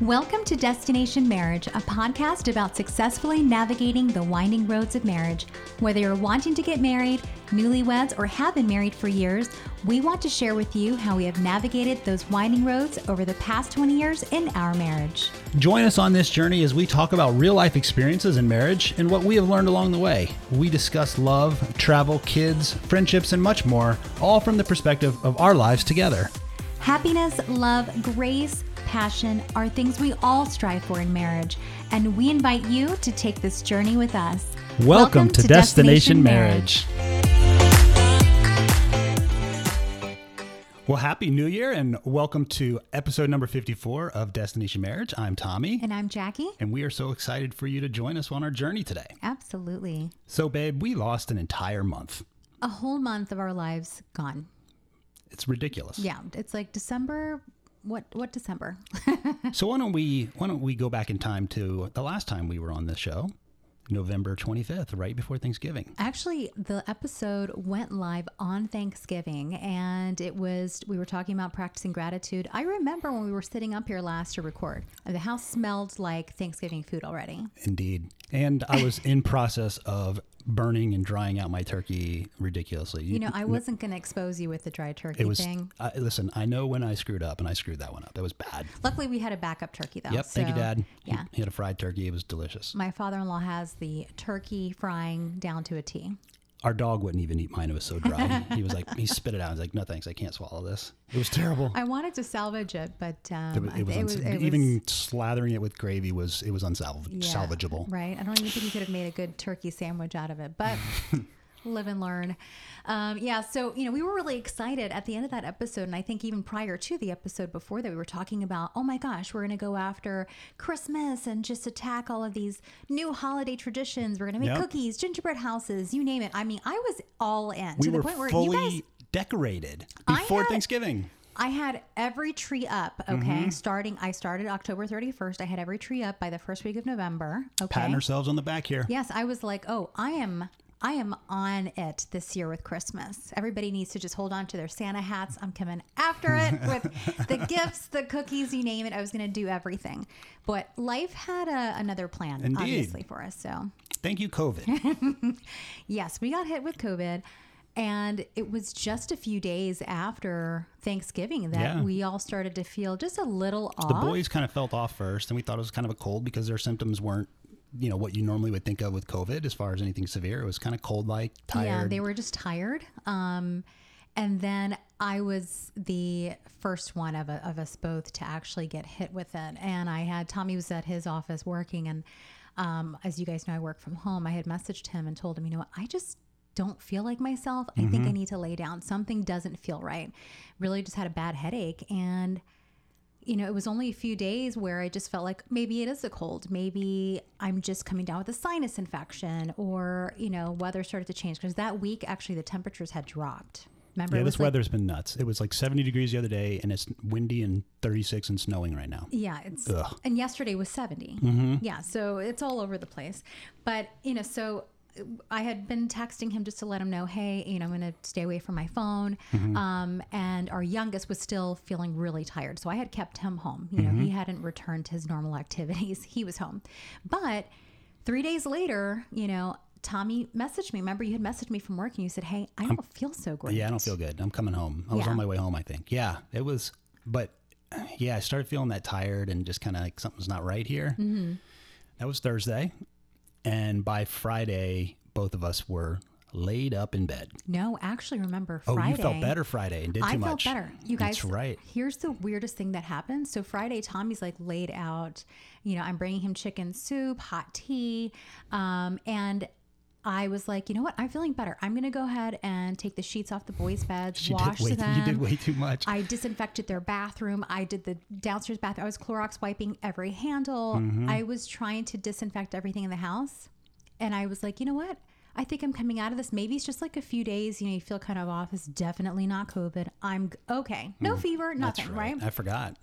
Welcome to Destination Marriage, a podcast about successfully navigating the winding roads of marriage. Whether you're wanting to get married, newlyweds, or have been married for years, we want to share with you how we have navigated those winding roads over the past 20 years in our marriage. Join us on this journey as we talk about real life experiences in marriage and what we have learned along the way. We discuss love, travel, kids, friendships, and much more, all from the perspective of our lives together. Happiness, love, grace, passion are things we all strive for in marriage, and we invite you to take this journey with us. Welcome, to, Destination, Marriage. Well, happy new year and welcome to episode number 54 of Destination Marriage. I'm Tommy. And I'm Jackie. And we are so excited for you to join us on our journey today. Absolutely. So, babe, we lost an entire month. A whole month of our lives gone. It's ridiculous. Yeah, it's like December what what December? so why don't we why don't we go back in time to the last time we were on this show? November 25th, right before Thanksgiving. Actually, the episode went live on Thanksgiving and it was, we were talking about practicing gratitude. I remember when we were sitting up here last to record, the house smelled like Thanksgiving food already. Indeed. And I was in process of burning and drying out my turkey ridiculously. You, know, I wasn't going to expose you with the dry turkey it was, thing. Uh, listen, I know when I screwed up, and I screwed that one up. That was bad. Luckily, we had a backup turkey though. Yep. So, thank you, Dad. Yeah. He, he had a fried turkey. It was delicious. My father-in-law has the turkey frying down to a T our dog wouldn't even eat mine. It was so dry. he was like, he spit it out. I was like, no thanks, I can't swallow this. It was terrible. I wanted to salvage it, but um, it, it, was, it, was, it even was, slathering it with gravy was it was unsalvageable. Yeah, right. I don't even think you could have made a good turkey sandwich out of it, but live and learn. Um, yeah, so you know, we were really excited at the end of that episode, and I think even prior to the episode before that, we were talking about, oh my gosh, we're going to go after Christmas and just attack all of these new holiday traditions. We're going to make yep. cookies, gingerbread houses, you name it. I mean, I was all in we to the point where you guys decorated before had, Thanksgiving. I had every tree up. Okay, mm-hmm. starting I started October 31st. I had every tree up by the first week of November. Okay, patting ourselves on the back here. Yes, I was like, oh, I am I am on it this year with Christmas. Everybody needs to just hold on to their Santa hats. I'm coming after it with the gifts, the cookies, you name it. I was going to do everything. But life had a, another plan, Indeed. obviously, for us. So thank you, COVID. yes, we got hit with COVID. And it was just a few days after Thanksgiving that yeah. we all started to feel just a little off. The boys kind of felt off first, and we thought it was kind of a cold because their symptoms weren't you know what you normally would think of with COVID as far as anything severe. It was kind of cold like, tired. Yeah, they were just tired. Um, and then I was the first one of, a, of us both to actually get hit with it. And I had Tommy was at his office working, and um, as you guys know, I work from home. I had messaged him and told him, you know what, I just don't feel like myself. I mm-hmm. think I mm-hmm. need to lay down. Something doesn't feel right. Really, just had a bad headache and you know, it was only a few days where I just felt like maybe it is a cold. Maybe I'm just coming down with a sinus infection or, you know, weather started to change because that week actually the temperatures had dropped. Remember? Yeah, this like, weather's been nuts. It was like 70 degrees the other day and it's windy and 36 and snowing right now. Yeah, it's Ugh. and yesterday was 70. Mm-hmm. Yeah, so it's all over the place. But, you know, so I had been texting him just to let him know, hey, you know, I'm going to stay away from my phone. Mm-hmm. Um, and our youngest was still feeling really tired. So I had kept him home. You know, mm-hmm. he hadn't returned to his normal activities. He was home. But three days later, you know, Tommy messaged me. Remember, you had messaged me from work and you said, hey, I don't I'm, feel so great. Yeah, I don't feel good. I'm coming home. I was yeah. on my way home, I think. Yeah, it was, but yeah, I started feeling that tired and just kind of like something's not right here. Mm-hmm. That was Thursday. And by Friday, both of us were laid up in bed. No, actually, remember Friday. Oh, you felt better Friday and did I too much. I felt better. You guys, That's right. Here's the weirdest thing that happened. So Friday, Tommy's like laid out. You know, I'm bringing him chicken soup, hot tea, um, and I was like, you know what? I'm feeling better. I'm going to go ahead and take the sheets off the boys' beds, she wash way, them. You did way too much. I disinfected their bathroom. I did the downstairs bathroom. I was Clorox wiping every handle. Mm-hmm. I was trying to disinfect everything in the house. And I was like, you know what? I think I'm coming out of this. Maybe it's just like a few days. You know, you feel kind of off. It's definitely not COVID. I'm okay. No mm, fever, nothing, right. right. I forgot.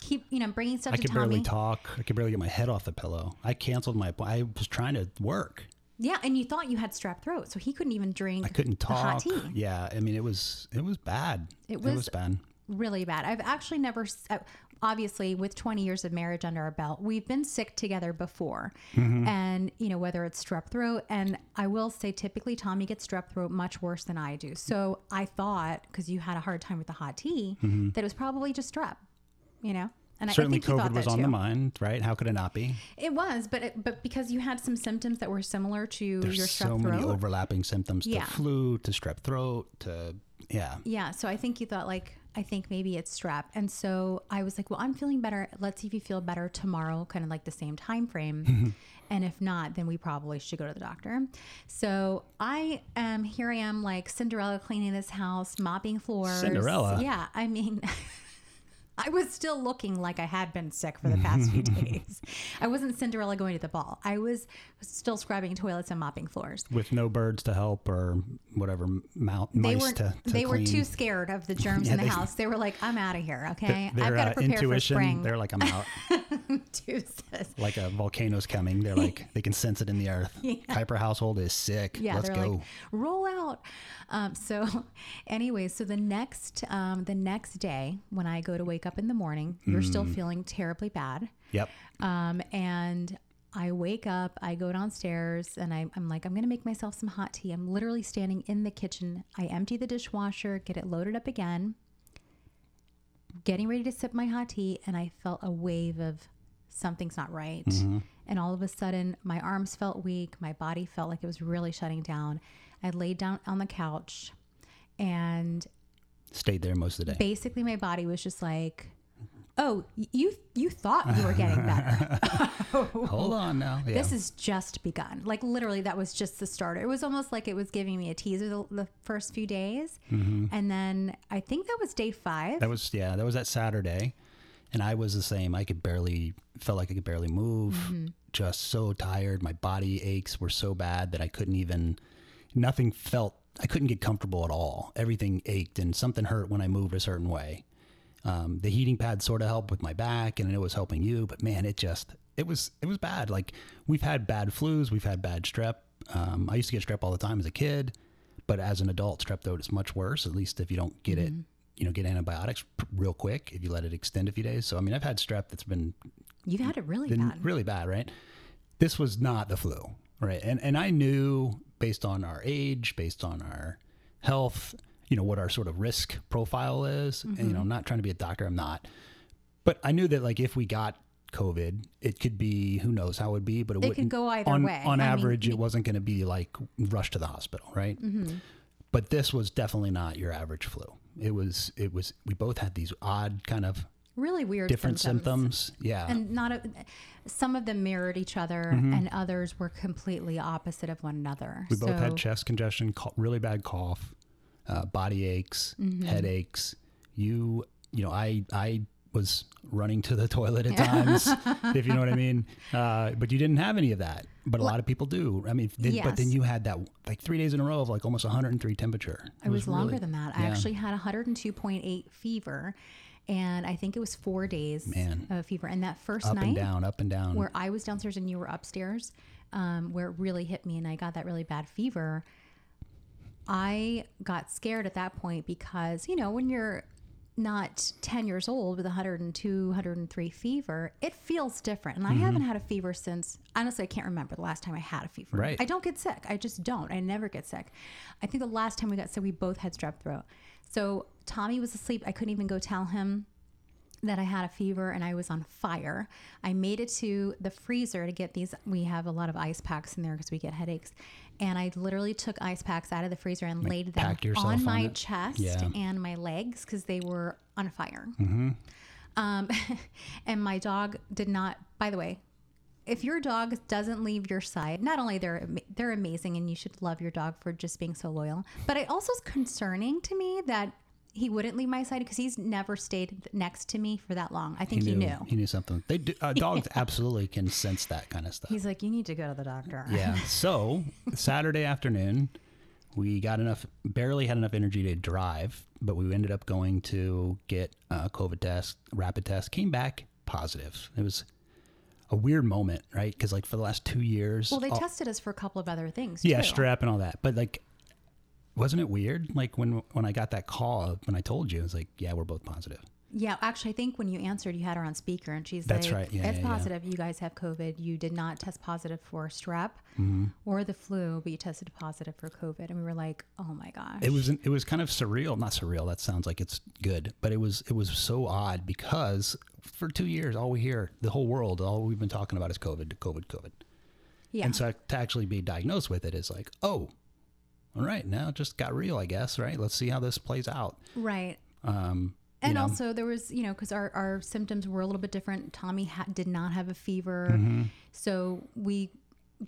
Keep, you know, bringing stuff I to could Tommy. barely talk. I could barely get my head off the pillow. I canceled my, I was trying to work. Yeah, and you thought you had strep throat, so he couldn't even drink. I couldn't talk. hot tea. Yeah, I mean it was it was bad. It was, it was bad. really bad. I've actually never, uh, obviously, with 20 years of marriage under our belt, we've been sick together before. And, you know, whether it's strep throat, and I will say typically Tommy gets strep throat much worse than I do. So I thought, because you had a hard time with the hot tea, that it was probably just strep, you know? And I- I Certainly, think COVID was on the mind, right? How could it not be? It was, but it, but because you had some symptoms that were similar to There's your strep so throat. many overlapping symptoms Yeah. to flu, to strep throat, to yeah. Yeah. So I think you thought like, I think maybe it's strep. And so I was like, well, I'm feeling better. Let's see if you feel better tomorrow, kind of like the same time frame. and if not, then we probably should go to the doctor. So I am here. I am like Cinderella cleaning this house, mopping floors. Cinderella? Yeah. I mean. I was still looking like I had been sick for the past few days. I wasn't Cinderella going to the ball. I was still scrubbing toilets and mopping floors. With no birds to help or whatever they mice were to, to they were too scared of the germs Yeah, in the they- house. They were like, "I'm out of here." Okay, I've got to uh, prepare for spring. they're like, I'm out. Deuces. like a volcano's coming. They're like, they can sense it in the earth. Yeah. Kuiper household is sick. Yeah, Let's go. like, "Roll out." Um, so, anyway, so the next um, the next day when I go to wake up in the morning, you're still Mm. feeling terribly bad, yep. um, and I wake up, I go downstairs, and I, I'm like, I'm gonna make myself some hot tea. I'm literally standing in the kitchen. I empty the dishwasher, get it loaded up again, getting ready to sip my hot tea, and I felt a wave of something's not right. Mm-hmm. And all of a sudden, my arms felt weak. My body felt like it was really shutting down. I laid down on the couch, and Stayed there most of the day. basically, my body was just like, "Oh, you you thought you were getting better." Hold on now. Yeah. This has just begun. Like literally, that was just the starter. It was almost like it was giving me a teaser the, the first few days, mm-hmm. and then I think that was day five. That was yeah, that was that Saturday, and I was the same. I could barely felt like I could barely move. Mm-hmm. Just so tired. My body aches were so bad that I couldn't even. Nothing felt. I couldn't get comfortable at all. Everything ached, and something hurt when I moved a certain way. Um, the heating pad sort of helped with my back, and it was helping you. But man, it just it was it was bad. Like we've had bad flus, we've had bad strep. Um, I used to get strep all the time as a kid, but as an adult, strep throat is much worse. At least if you don't get it, you know, get antibiotics real quick if you let it extend a few days. So I mean, I've had strep that's been You've had it really bad. really bad, right? This was not the flu, right? And and I knew based on our age, based on our health, you know, what our sort of risk profile is. And you know, I'm mm-hmm. not trying to be a doctor, I'm not. But I knew that like if we got COVID, it could be who knows how it would be, but it, It wouldn't could go either on, way. On I mean, average, it wasn't going to be like rush to the hospital, right? Mm-hmm. But this was definitely not your average flu. It was. It was. We both had these odd kind of really weird different symptoms. Yeah. and not a, some of them mirrored each other, and others were completely opposite of one another. Mm-hmm. We both had chest congestion, really bad cough, uh, body aches, headaches. You, you know, I, I was running to the toilet at times, if you know what I mean. Uh, but you didn't have any of that. But a lot of people do. I mean, then, but then you had that like three days in a row of like almost 103 temperature. It was, longer really- than that. I yeah. actually had 102.8 fever, and I think it was four days Man. of fever. And that first up night, and down, up and down. where I was downstairs and you were upstairs, um, where it really hit me and I got that really bad fever, I got scared at that point because, you know, when you're not 10 years old with 102, 103 fever, it feels different. And I mm-hmm. haven't had a fever since, honestly, I can't remember the last time I had a fever. Right. I don't get sick. I just don't. I never get sick. I think the last time we got sick, we both had strep throat. So Tommy was asleep. I couldn't even go tell him that I had a fever and I was on fire. I made it to the freezer to get these. We have a lot of ice packs in there because we get headaches. And I literally took ice packs out of the freezer and laid them on on my it? chest Yeah. and my legs because they were on fire. Um, and my dog did not, by the way, if your dog doesn't leave your side, not only they're they're amazing and you should love your dog for just being so loyal, but it also is concerning to me that he wouldn't leave my side because he's never stayed next to me for that long. I think he knew. He knew something. They do, uh, dogs absolutely can sense that kind of stuff. He's like, you need to go to the doctor. Yeah. So Saturday afternoon, we got enough, barely had enough energy to drive, but we ended up going to get a COVID test, rapid test, came back positive. It was a weird moment, right? Because like for the last two years, Well, they all- tested us for a couple of other things. yeah, too. strep and all that, but like wasn't it weird? Like when when I got that call when I told you, it was like, yeah, we're both positive. Yeah, actually, I think when you answered, you had her on speaker, and she's That's like, right. Yeah, "It's yeah, yeah. positive. You guys have COVID. You did not test positive for strep Mm-hmm. or the flu, but you tested positive for COVID." And we were like, "Oh my gosh!" It was it was kind of surreal. Not surreal. That sounds like it's good, but it was it was so odd because for two years, all we hear, the whole world, all we've been talking about is COVID, COVID, COVID. yeah, And so to actually be diagnosed with it is like, oh, all right, now it just got real, I guess. Right? Let's see how this plays out. right. Um, And know, also, there was, you know, because our, our symptoms were a little bit different. Tommy ha- did not have a fever. Mm-hmm. So we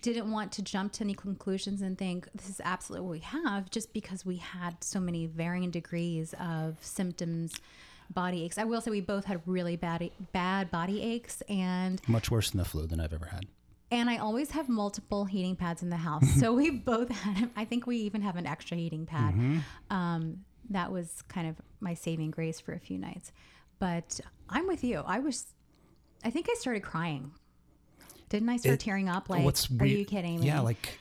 didn't want to jump to any conclusions and think this is absolutely what we have just because we had so many varying degrees of symptoms, body aches. I will say we both had really bad, bad body aches. And much worse than the flu than I've ever had. And I always have multiple heating pads in the house. so we both had, I think we even have an extra heating pad. Mm-hmm. Um, that was kind of my saving grace for a few nights. But I'm with you. I was, I think I started crying. Didn't I start It- tearing up? Like, What's are you kidding me? Yeah, like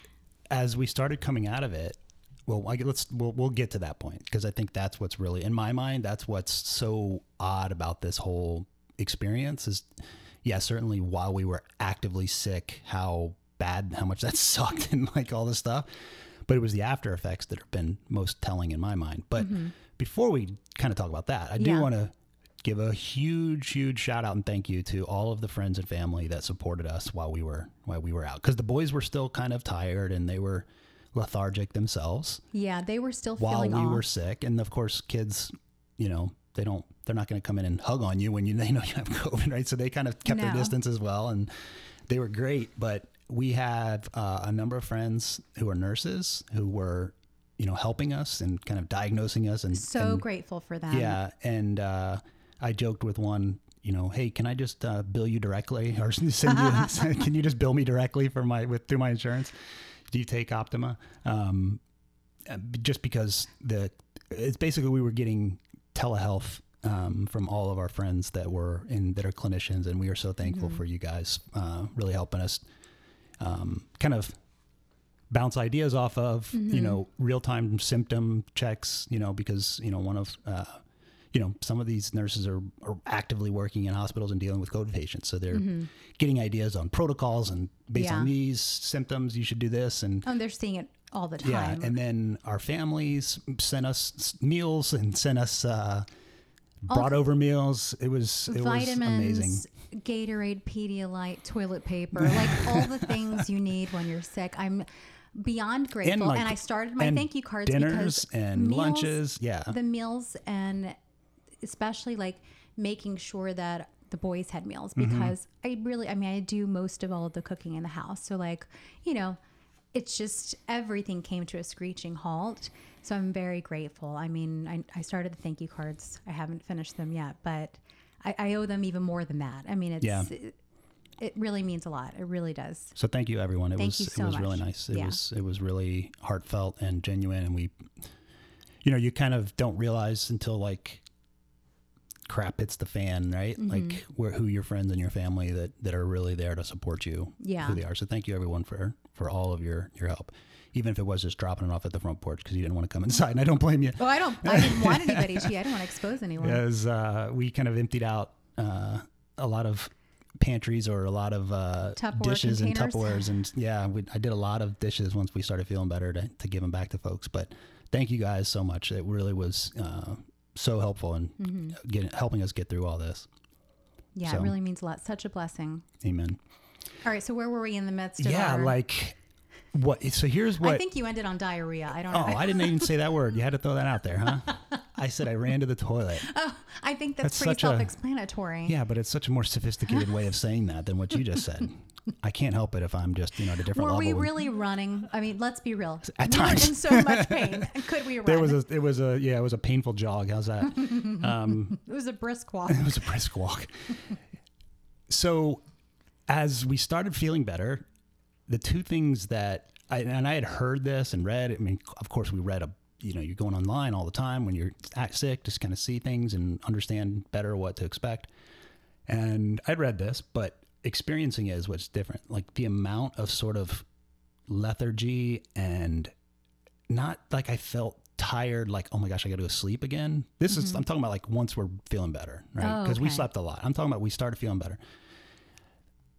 as we started coming out of it, well, I, let's we'll, we'll get to that point because I think that's what's really in my mind. That's what's so odd about this whole experience is, yeah, certainly while we were actively sick, how bad, how much that sucked, and like all this stuff. But it was the after effects that have been most telling in my mind. But mm-hmm. before we kind of talk about that, I do Yeah. want to give a huge, huge shout out and thank you to all of the friends and family that supported us while we were while we were out because the boys were still kind of tired and they were lethargic themselves Yeah, they were still while we off. were sick, and of course, kids, you know, they don't they're not going to come in and hug on you when you they know you have COVID, right? So they kind of kept their distance as well, and they were great. But we have uh, a number of friends who are nurses who were, you know, helping us and kind of diagnosing us and so and- grateful for them. yeah, and uh, I joked with one, you know, hey, can I just uh, bill you directly, or send you? can you just bill me directly for my with through my insurance? Do you take Optima? Um, uh, just because the it's basically we were getting telehealth um, from all of our friends that were in that are clinicians, and we are so thankful for you guys uh, really helping us um, kind of bounce ideas off of you know real time symptom checks you know because you know one of uh, you know some of these nurses are, are actively working in hospitals and dealing with COVID patients. So they're getting ideas on protocols and based on these symptoms you should do this and Oh, they're seeing it all the time. yeah and then our families sent us meals and sent us uh, brought over meals it was it was amazing vitamins, Gatorade, Pedialyte, toilet paper, like all the things you need when you're sick. I'm beyond grateful, and, like- I started my thank you cards dinners because and meals- lunches yeah the meals and especially like making sure that the boys had meals Mm-hmm. because I really, I mean, I do most of all of the cooking in the house, so like, you know. It's just everything came to a screeching halt. So I'm very grateful. I mean, I, I started the thank you cards. I haven't finished them yet, but I, I owe them even more than that. I mean, it's Yeah. it, it really means a lot. It really does. So thank you, everyone. It Thank was you so it was really nice. It Yeah. was it was really heartfelt and genuine, and we, you know, you kind of don't realize until like crap hits the fan, right? Mm-hmm. Like where who your friends and your family that that are really there to support you. Yeah. who they are. So thank you, everyone, for for all of your your help. Even if it was just dropping it off at the front porch because you didn't want to come inside, and I don't blame you. Oh, I don't. I didn't want anybody to. I don't want to expose anyone. As uh, we kind of emptied out uh, a lot of pantries or a lot of uh, dishes and. Tupperwares, and yeah, we, I did a lot of dishes once we started feeling better to, to give them back to folks. But thank you guys so much. It really was uh, so helpful in Mm-hmm. getting helping us get through all this. Yeah, So- it really means a lot. Such a blessing. Amen. All right, so where were we in the midst of Yeah, our- like what? So here's what. I think you ended on diarrhea. I don't oh, know. I didn't even say that word. You had to throw that out there, huh? I said I ran to the toilet. oh, I think that's, That's pretty self-explanatory. Yeah, but it's such a more sophisticated way of saying that than what you just said. I can't help it if I'm just, you know, at a different Were we really running? I mean, let's be real. At we times. in so much pain. Could we run? There was a, it was a, yeah, it was a painful jog. How's that? Um, it was a brisk walk. it was a brisk walk. so, as we started feeling better, the two things that I and I had heard this and read. I mean, of course, we read a. You know, you're going online all the time when you're sick, just kind of see things and understand better what to expect. And I'd read this, but experiencing it is what's different. Like the amount of sort of lethargy and not like I felt tired, like, oh my gosh, I got to go sleep again. This is, I'm talking about like once we're feeling better, right? Mm-hmm. Oh, Because we slept a lot. I'm talking about we started feeling better.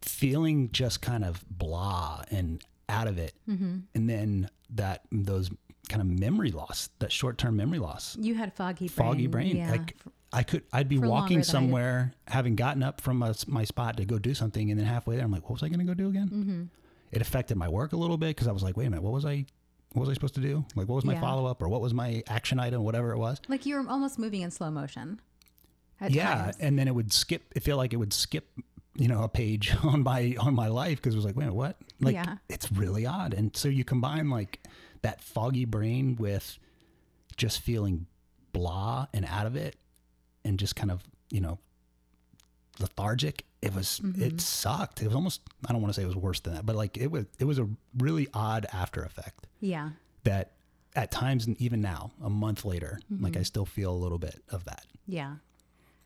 Feeling just kind of blah and out of it. Mm-hmm. And then that, those kind of memory loss, that short term memory loss, You had foggy brain. foggy brain. Yeah. Like, I could, I'd be walking somewhere, having gotten up from my, my spot to go do something, and then halfway there, I'm like, what was I going to go do again? mm-hmm. It affected my work a little bit because I was like, wait a minute, what was I, what was I supposed to do? Like, what was my Yeah. follow up, or what was my action item, whatever it was? Like you were almost moving in slow motion. Yeah, times. and then it would skip. It felt like it would skip, you know, a page on my on my life because it was like, wait, what? Like, Yeah. it's really odd. And so you combine like that foggy brain with just feeling blah and out of it, and just kind of you know lethargic. It was Mm-hmm. it sucked. It was almost I don't want to say it was worse than that, but like it was it was a really odd after effect Yeah. that at times and even now a month later like Mm-hmm. I still feel a little bit of that Yeah.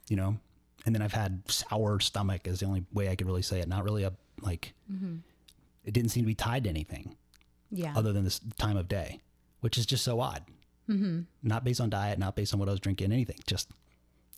you know and then i've had sour stomach is the only way i could really say it not really a like it didn't seem to be tied to anything Yeah. other than this time of day which is just so odd mm-hmm. not based on diet not based on what i was drinking anything just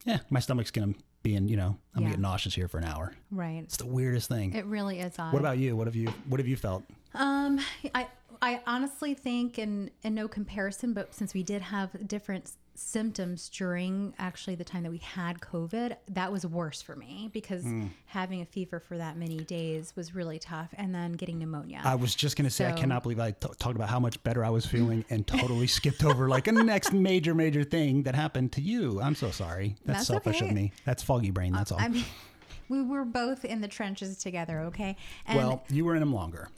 yeah my stomach's gonna be in you know i'm Yeah. gonna get nauseous here for an hour right. it's the weirdest thing It really is odd. what about you what have you what have you felt Um, I I honestly think, in in no comparison, but since we did have different symptoms during actually the time that we had COVID, that was worse for me because Hmm. having a fever for that many days was really tough, and then getting pneumonia. I was just gonna say I cannot believe I t- talked about how much better I was feeling and totally skipped over like a next major major thing that happened to you. I'm so sorry. That's, That's selfish of me. That's foggy brain. That's all. I mean, we were both in the trenches together, okay? And well, you were in them longer.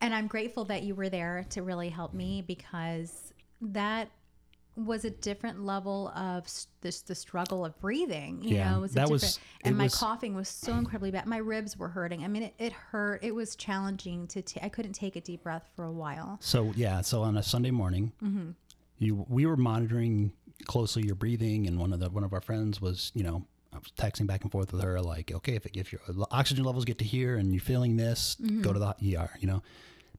and I'm grateful that you were there to really help me because that was a different level of this the struggle of breathing. You Yeah, know, it was a that different, was- and my was- coughing was so incredibly bad. My ribs were hurting. I mean, it, it hurt. It was challenging to. I couldn't take a deep breath for a while. So yeah, so on a Sunday morning, Mm-hmm. you we were monitoring closely your breathing, and one of the one of our friends was you know I was texting back and forth with her like, okay, if if your oxygen levels get to here and you're feeling this, Mm-hmm. go to the ER, you know.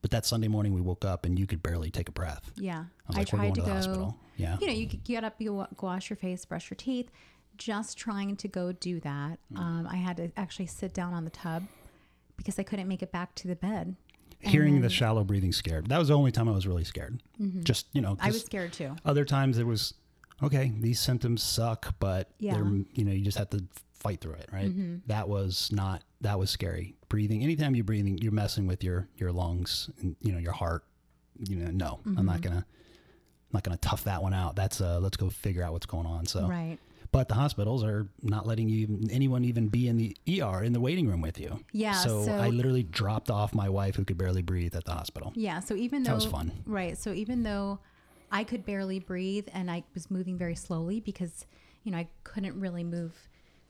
But that Sunday morning, we woke up and you could barely take a breath. Yeah, I was like, we're going to the hospital. Yeah. you know, you could get up, you go wash your face, brush your teeth. Just trying to go do that, Mm. um, I had to actually sit down on the tub because I couldn't make it back to the bed. Hearing the shallow breathing scared. That was the only time I was really scared. Just you know, Mm-hmm. I was scared too. other times it was okay. These symptoms suck, but Yeah. they're you know you just have to fight through it, right? Mm-hmm. That was not that was scary. Breathing. Anytime you're breathing, you're messing with your your lungs and you know your heart. You know, no, I'm Mm-hmm. not gonna. I'm not gonna tough that one out. That's uh, let's go figure out what's going on. So, Right. but the hospitals are not letting you even, anyone even be in the ER in the waiting room with you. Yeah, So, so- I literally dropped off my wife who could barely breathe at the hospital. Yeah. So even though That was fun. right? So even though I could barely breathe and I was moving very slowly because you know I couldn't really move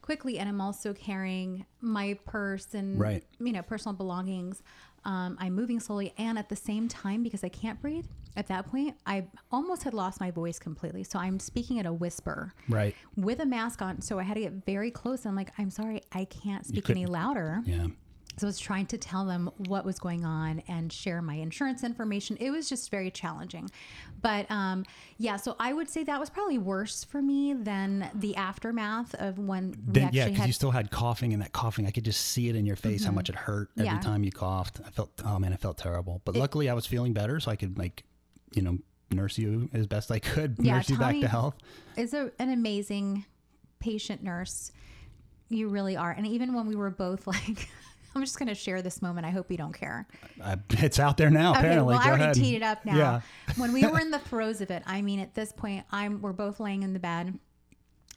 quickly, and I'm also carrying my purse and Right. you know personal belongings. Um, I'm moving slowly, and at the same time, because I can't breathe, at that point, I almost had lost my voice completely. So I'm speaking at a whisper Right. with a mask on. So I had to get very close. And I'm like, I'm sorry, I can't speak any louder. Yeah. So I was trying to tell them what was going on and share my insurance information. It was just very challenging. But um, yeah, so I would say that was probably worse for me than the aftermath of when we Then, yeah, because. Mm-hmm. you still had coughing, and that coughing, I could just see it in your face how much it hurt every Yeah. time you coughed. I felt, oh man, I felt terrible. But luckily, I was feeling better, so I could like, you know, nurse you as best I could, Yeah, nurse you back to health. is a, an amazing patient nurse. You really are. And even when we were both like, I'm just going to share this moment. I hope you don't care. I, it's out there now. Okay, apparently, well, I already ahead. teed it up now. Yeah. when we were in the throes of it, I mean, at this point, I'm we're both laying in the bed,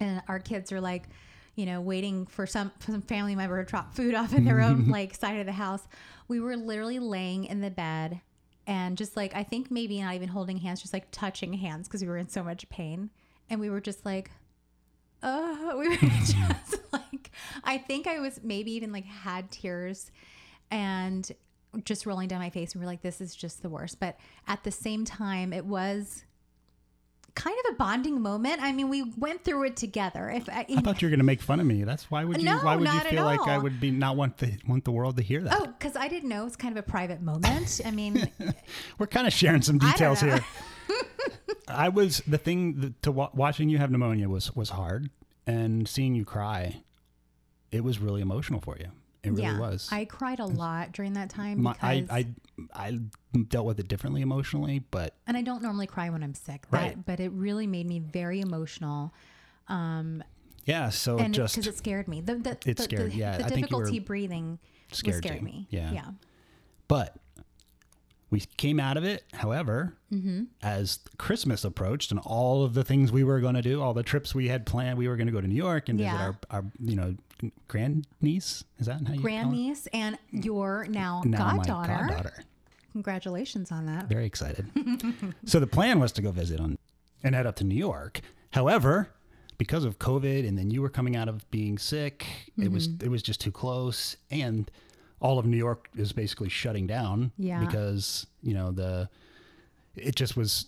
and our kids are like, you know, waiting for some for some family member to drop food off in their own like side of the house. We were literally laying in the bed, and just like I think maybe not even holding hands, just like touching hands because we were in so much pain, and we were just like. Uh, we were just like, I think I was maybe even like had tears and just rolling down my face. We were like, this is just the worst. But at the same time, it was kind of a bonding moment. I mean, we went through it together. If I, I thought you were going to make fun of me. That's why would you? No, why would you feel like I would be not want the want the world to hear that? oh, because I didn't know it's kind of a private moment. I mean, We're kind of sharing some details here. I was the thing that, to wa- watching you have pneumonia was was hard, and seeing you cry, it was really emotional for you. It really yeah, was. I cried a lot during that time My, because, I, I I dealt with it differently emotionally, but and I don't normally cry when I'm sick. That, Right. But it really made me very emotional. Um, yeah. So and just because it scared me. The, the, It the, scared- the, yeah, the I think you were difficulty breathing scared scared me. Yeah. yeah. But we came out of it, however, Mm-hmm. as Christmas approached and all of the things we were going to do, all the trips we had planned, we were going to go to New York and visit our, our, you know, grandniece. Is that how you call it? Grandniece and your now, Now my goddaughter. goddaughter. Congratulations on that. Very excited. so the plan was to go visit on and head up to New York. However, because of COVID and then you were coming out of being sick, it was Mm-hmm. it was just too close and all of New York is basically shutting down Yeah. because, you know, the it just was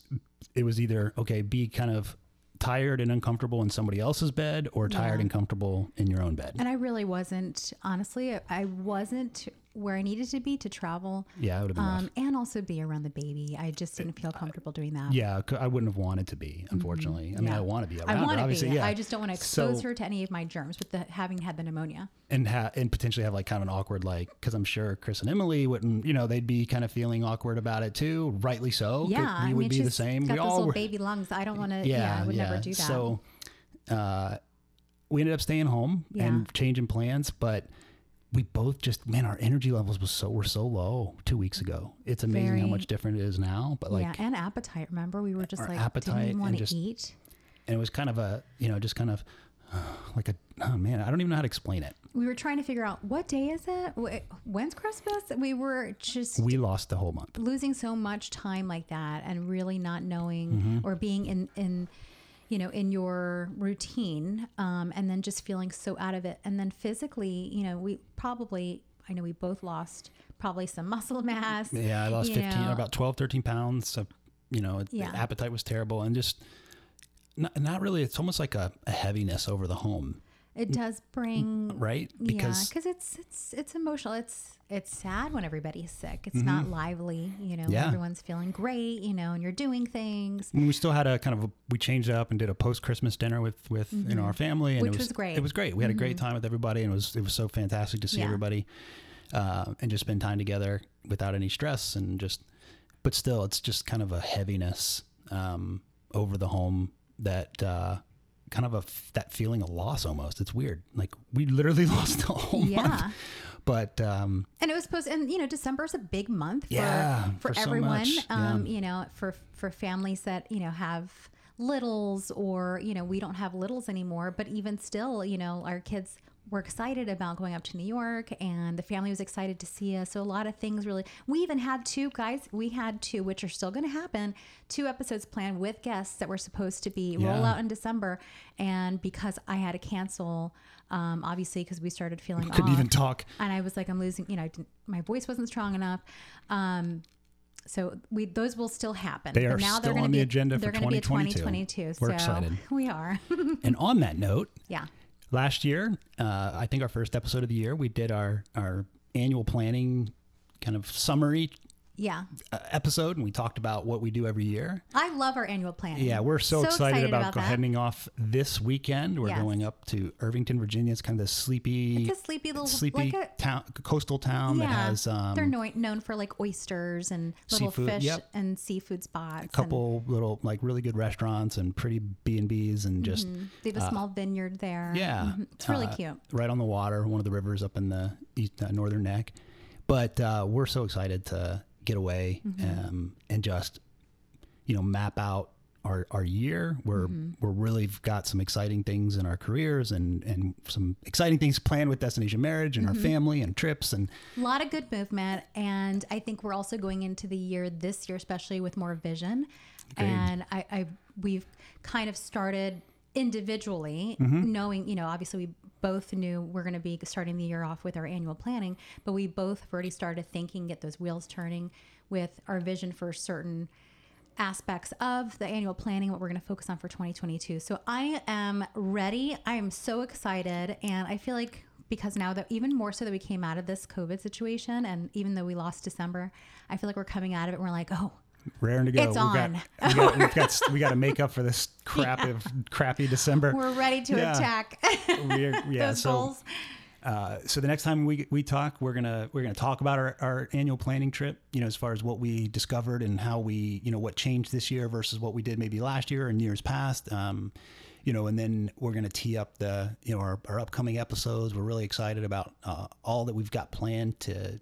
it was either okay, be kind of tired and uncomfortable in somebody else's bed or tired Yeah. and comfortable in your own bed. And I really wasn't, honestly, I wasn't where I needed to be to travel yeah, it would have been rough. um, and also be around the baby. I just didn't feel comfortable doing that. Yeah, I wouldn't have wanted to be, unfortunately. I mean, Yeah. I want to be around I want to obviously. be. Yeah. I just don't want to expose So- her to any of my germs with the having had the pneumonia. and ha- and potentially have like kind of an awkward like because I'm sure Chris and Emily wouldn't you know they'd be kind of feeling awkward about it too, rightly so. Yeah, we I would mean, be the same. Got we those all little were. baby lungs. I don't want to. Yeah, Yeah, I would never do that. So, uh, we ended up staying home Yeah. and changing plans, but we both just man, our energy levels was so were so low two weeks ago. It's amazing how much different it is now. But like, yeah, and appetite. Remember, we were just like appetite didn't want to eat. and it was kind of a you know just kind of like a oh man, I don't even know how to explain it. We were trying to figure out what day is it? Wh- When's Christmas? We were just We lost the whole month. losing so much time like that and really not knowing Mm-hmm. or being in in you know in your routine um, and then just feeling so out of it and then physically you know we probably i know we both lost probably some muscle mass Yeah, I lost 15, know. about 12, 13 pounds. So, you know, Yeah. appetite was terrible and just not, not really, it's almost like a, a heaviness over the home, it does bring right? yeah Because because it's it's it's emotional it's it's sad when everybody's sick it's not lively you know Mm-hmm. Yeah. everyone's feeling great you know and you're doing things we still had a kind of, a, we changed it up and did a post Christmas dinner with, with, you know, our family. And Mm-hmm. Which it was, was great. Mm-hmm. It was great. We had a great time with everybody and it was, it was so fantastic to see Yeah. everybody, uh, and just spend time together without any stress and just, but still it's just kind of a heaviness, um, over the home that, uh, kind of a that feeling of loss almost. It's weird. Like we literally lost the whole month. yeah But um, And it was supposed, and you know, December is a big month for Yeah, for, for everyone. much, Um, yeah. You know, for for families that you know have littles, or you know, we don't have littles anymore. But even still, you know, our kids were excited about going up to New York, and the family was excited to see us. So a lot of things really. We even had two guys. We had two, which are still going to happen. Two episodes planned with guests that were supposed to be roll out in December, and because I had to cancel. Um, obviously, because we started feeling couldn't off even talk. and I was like, I'm losing, you know, I didn't, my voice wasn't strong enough. Um, so we those will still happen. They But are now still they're on be the agenda for they're gonna be 2022. 2022. We're so excited. We are. and on that note, yeah. Last year, uh, I think our first episode of the year, we did our our annual planning kind of summary Yeah. uh, episode, and we talked about what we do every year. I love our annual planning. Yeah, we're so, So excited, excited about, about heading off this weekend. We're Yes. going up to Irvington, Virginia. It's kind of sleepy, It's a sleepy little, sleepy like a, town, coastal town yeah. that has um, they're known, known for like oysters and little Seafood, fish yep. and seafood spots. a couple little like really good restaurants and pretty B and B's and just And, mhm. they have a small vineyard there. Yeah, Mhm. It's really uh, cute. right on the water, one of the rivers up in the east, uh, northern neck. But uh, we're so excited to get away Mm-hmm. um, and just you know map out our, our year. We're Mm-hmm. we're really got some exciting things in our careers and and some exciting things planned with Destination Marriage and Mm-hmm. our family and trips and A lot of good movement, and I think we're also going into the year this year, especially with more vision. Agreed. And I, I we've kind of started individually, Mm-hmm. knowing you know obviously we both knew we're going to be starting the year off with our annual planning, but we both have already started thinking, get those wheels turning with our vision for certain aspects of the annual planning, what we're going to focus on for 2022. So I am ready. I am so excited. And I feel like because now that even more so that we came out of this COVID situation, and even though we lost December, I feel like we're coming out of it and we're like, oh, raring to go. It's we on. Got, we got, we've got, we got to make up for this crap of crappy December. we're ready to Yeah. attack We're, yeah, those so goals. uh, so the next time we we talk, we're gonna we're gonna talk about our, our annual planning trip. You know, as far as what we discovered and how we you know what changed this year versus what we did maybe last year and years past. Um, you know, and then we're gonna tee up the you know our, our upcoming episodes. We're really excited about uh, all that we've got planned to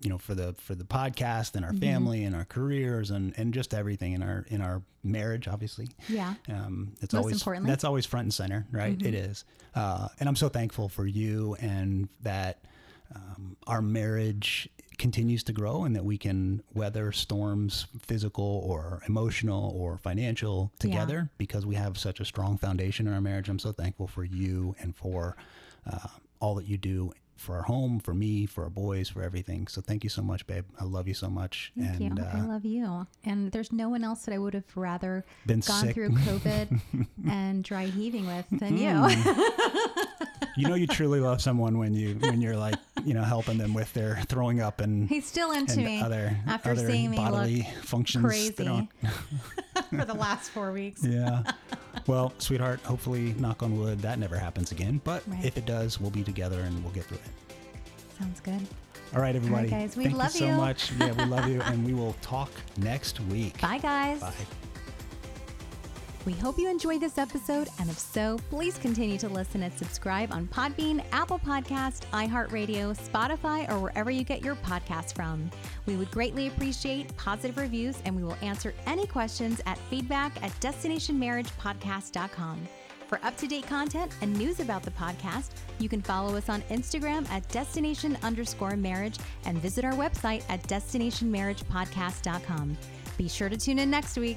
you know for the for the podcast and our Mm-hmm. family and our careers and and just everything in our in our marriage obviously Yeah. um, it's Most always importantly. Mm-hmm. that's always front and center, right? It is, uh, and I'm so thankful for you and that um, our marriage continues to grow and that we can weather storms, physical or emotional or financial, together because we have such a strong foundation in our marriage. I'm so thankful for you and for uh, all that you do. For our home, for me, for our boys, for everything. So thank you so much, babe. I love you so much. Thank and you. I uh, love you. And there's no one else that I would have rather Been gone sick. through COVID and dry heaving with than you. you know you truly love someone when you when you're like you know helping them with their throwing up and He's still into me other after other seeing me bodily look functions crazy for the last four weeks. yeah well sweetheart hopefully knock on wood that never happens again but Right. if it does we'll be together and we'll get through it Sounds good. all right everybody guys, we thank love you so you. much yeah we love you and we will talk next week Bye, guys. bye We hope you enjoyed this episode, and if so, please continue to listen and subscribe on Podbean, Apple Podcast, iHeartRadio, Spotify, or wherever you get your podcasts from. We would greatly appreciate positive reviews, and we will answer any questions at feedback at destinationmarriagepodcast.com. For up to date content and news about the podcast, you can follow us on Instagram at destination underscore marriage and visit our website at destinationmarriagepodcast.com. Be sure to tune in next week.